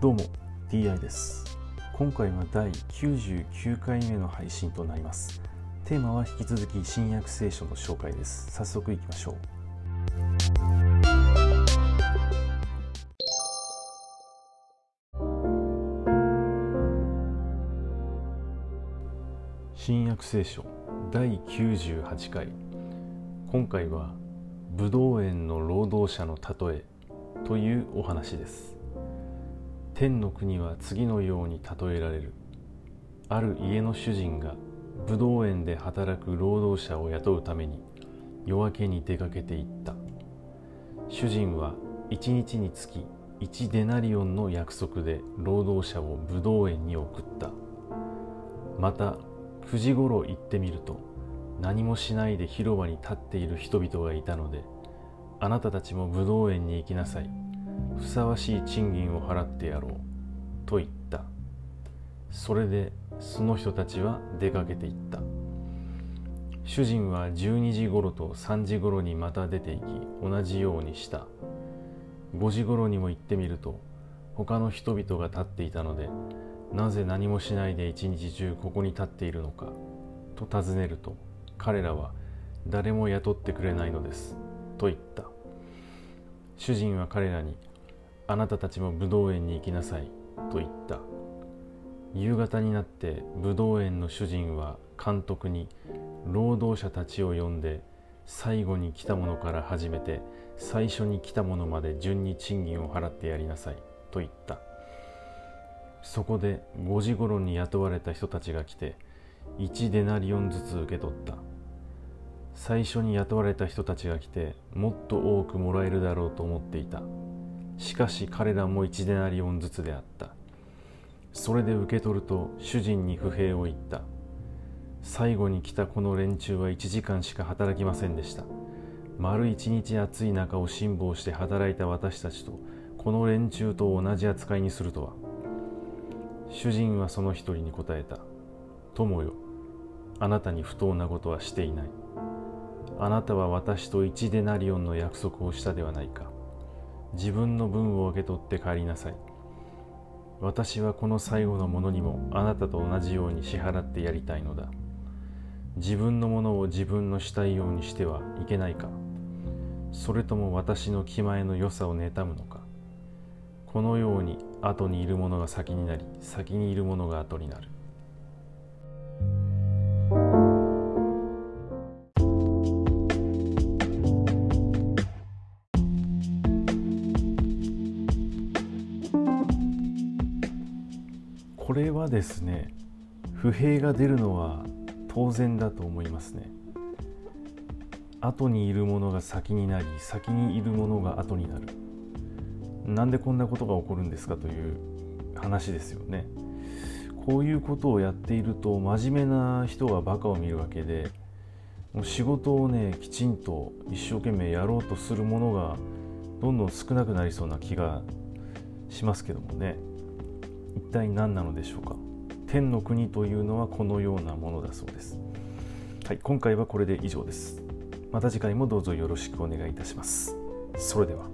どうも DI です。今回は第99回目の配信となります。テーマは引き続き新約聖書の紹介です。早速いきましょう。新約聖書第98回。今回はブドウ園の労働者の例えというお話です。天の国は次のように例えられる。ある家の主人がブドウ園で働く労働者を雇うために夜明けに出かけていった。主人は一日につき1デナリオンの約束で労働者をブドウ園に送った。また9時ごろ行ってみると何もしないで広場に立っている人々がいたのであなたたちもブドウ園に行きなさい。ふさわしい賃金を払ってやろうと言った。それでその人たちは出かけていった。主人は12時ごろと3時ごろにまた出て行き同じようにした。5時ごろにも行ってみると他の人々が立っていたのでなぜ何もしないで一日中ここに立っているのかと尋ねると彼らは誰も雇ってくれないのですと言った。主人は彼らにあなたたちも武道園に行きなさいと言った。夕方になって武道園の主人は監督に労働者たちを呼んで最後に来た者から始めて最初に来た者まで順に賃金を払ってやりなさいと言った。そこで5時頃に雇われた人たちが来て1デナリオンずつ受け取った。最初に雇われた人たちが来てもっと多くもらえるだろうと思っていた。しかし彼らも1デナリオンずつであった。それで受け取ると主人に不平を言った。最後に来たこの連中は1時間しか働きませんでした。丸一日暑い中を辛抱して働いた私たちとこの連中と同じ扱いにするとは。主人はその一人に答えた。友よあなたに不当なことはしていない。あなたは私と1デナリオンの約束をしたではないか。自分の分を受け取って帰りなさい。私はこの最後のものにもあなたと同じように支払ってやりたいのだ。自分のものを自分のしたいようにしてはいけないか。それとも私の気前の良さを妬むのか。このように後にいるものが先になり先にいるものが後になる。これはですね不平が出るのは当然だと思いますね。後にいるものが先になり先にいるものが後になる。なんでこんなことが起こるんですかという話ですよね。こういうことをやっていると真面目な人がバカを見るわけでもう仕事をねきちんと一生懸命やろうとするものがどんどん少なくなりそうな気がしますけどもね。一体何なのでしょうか？天の国というのはこのようなものだそうです。はい今回はこれで以上です。また次回もどうぞよろしくお願いいたします。それでは。